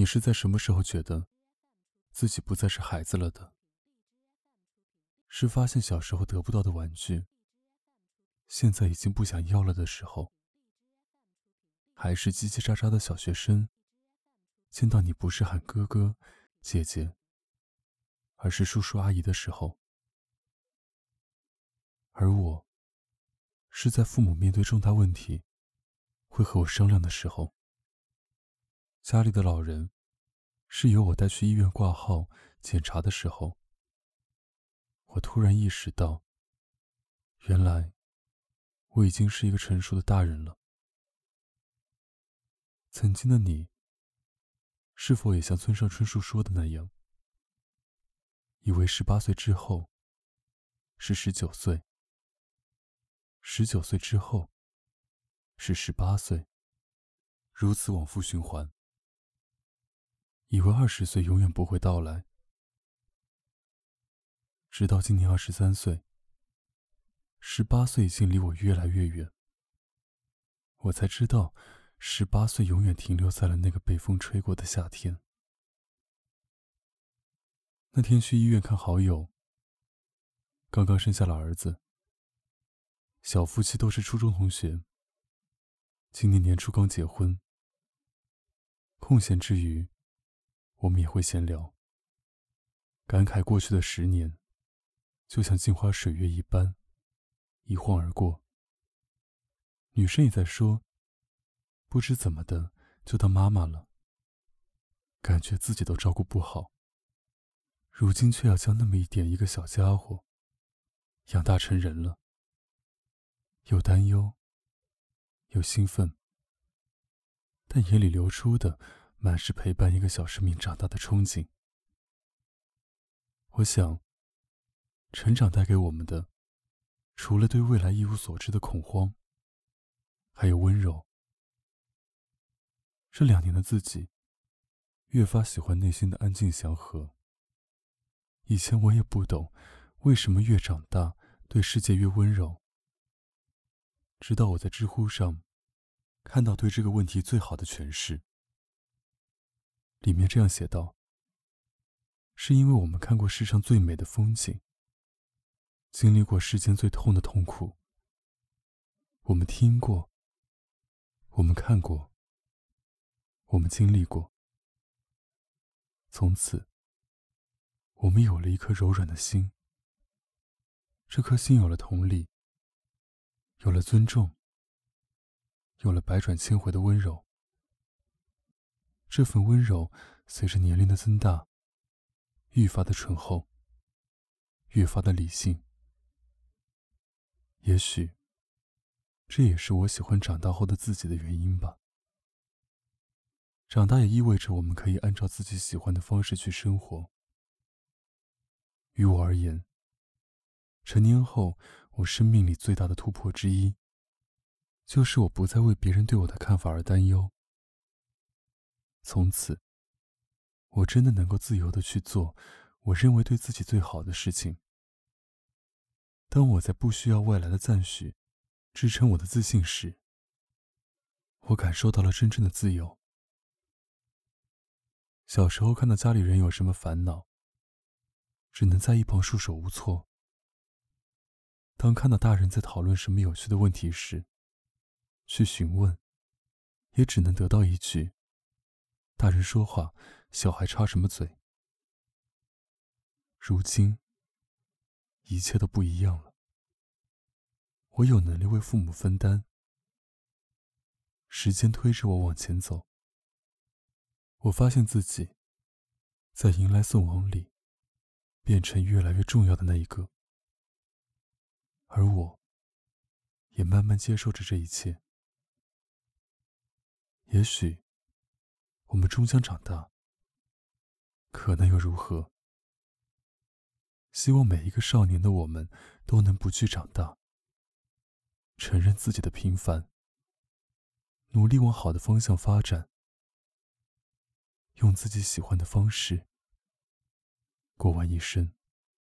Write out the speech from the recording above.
你是在什么时候觉得自己不再是孩子了的？是发现小时候得不到的玩具，现在已经不想要了的时候，还是叽叽喳喳的小学生见到你不是喊哥哥、姐姐，而是叔叔阿姨的时候？而我，是在父母面对重大问题会和我商量的时候。家里的老人是由我带去医院挂号检查的时候，我突然意识到，原来我已经是一个成熟的大人了。曾经的你，是否也像村上春树说的那样，以为十八岁之后是十九岁，十九岁之后是十八岁，如此往复循环？以为二十岁永远不会到来，直到今年二十三岁，十八岁已经离我越来越远。我才知道，十八岁永远停留在了那个被风吹过的夏天。那天去医院看好友，刚刚生下了儿子。小夫妻都是初中同学，今年年初刚结婚。空闲之余。我们也会闲聊，感慨过去的十年，就像镜花水月一般，一晃而过。女生也在说，不知怎么的就当妈妈了，感觉自己都照顾不好，如今却要将那么一点一个小家伙养大成人了，有担忧，有兴奋，但眼里流出的。满是陪伴一个小生命长大的憧憬。我想，成长带给我们的，除了对未来一无所知的恐慌，还有温柔。这两年的自己，越发喜欢内心的安静祥和。以前我也不懂，为什么越长大，对世界越温柔。直到我在知乎上，看到对这个问题最好的诠释。里面这样写道：“是因为我们看过世上最美的风景，经历过世间最痛的痛苦。我们听过，我们看过，我们经历过。从此，我们有了一颗柔软的心。这颗心有了同理，有了尊重，有了百转千回的温柔。”这份温柔，随着年龄的增大，愈发的醇厚，越发的理性。也许，这也是我喜欢长大后的自己的原因吧。长大也意味着我们可以按照自己喜欢的方式去生活。于我而言，成年后，我生命里最大的突破之一，就是我不再为别人对我的看法而担忧。从此，我真的能够自由的去做我认为对自己最好的事情。当我在不需要外来的赞许支撑我的自信时，我感受到了真正的自由。小时候看到家里人有什么烦恼，只能在一旁束手无措。当看到大人在讨论什么有趣的问题时，去询问，也只能得到一句。大人说话，小孩插什么嘴？如今，一切都不一样了。我有能力为父母分担，时间推着我往前走。我发现自己，在迎来送往里，变成越来越重要的那一个，而我，也慢慢接受着这一切。也许。我们终将长大，可能又如何？希望每一个少年的我们都能不惧长大，承认自己的平凡，努力往好的方向发展，用自己喜欢的方式过完一生。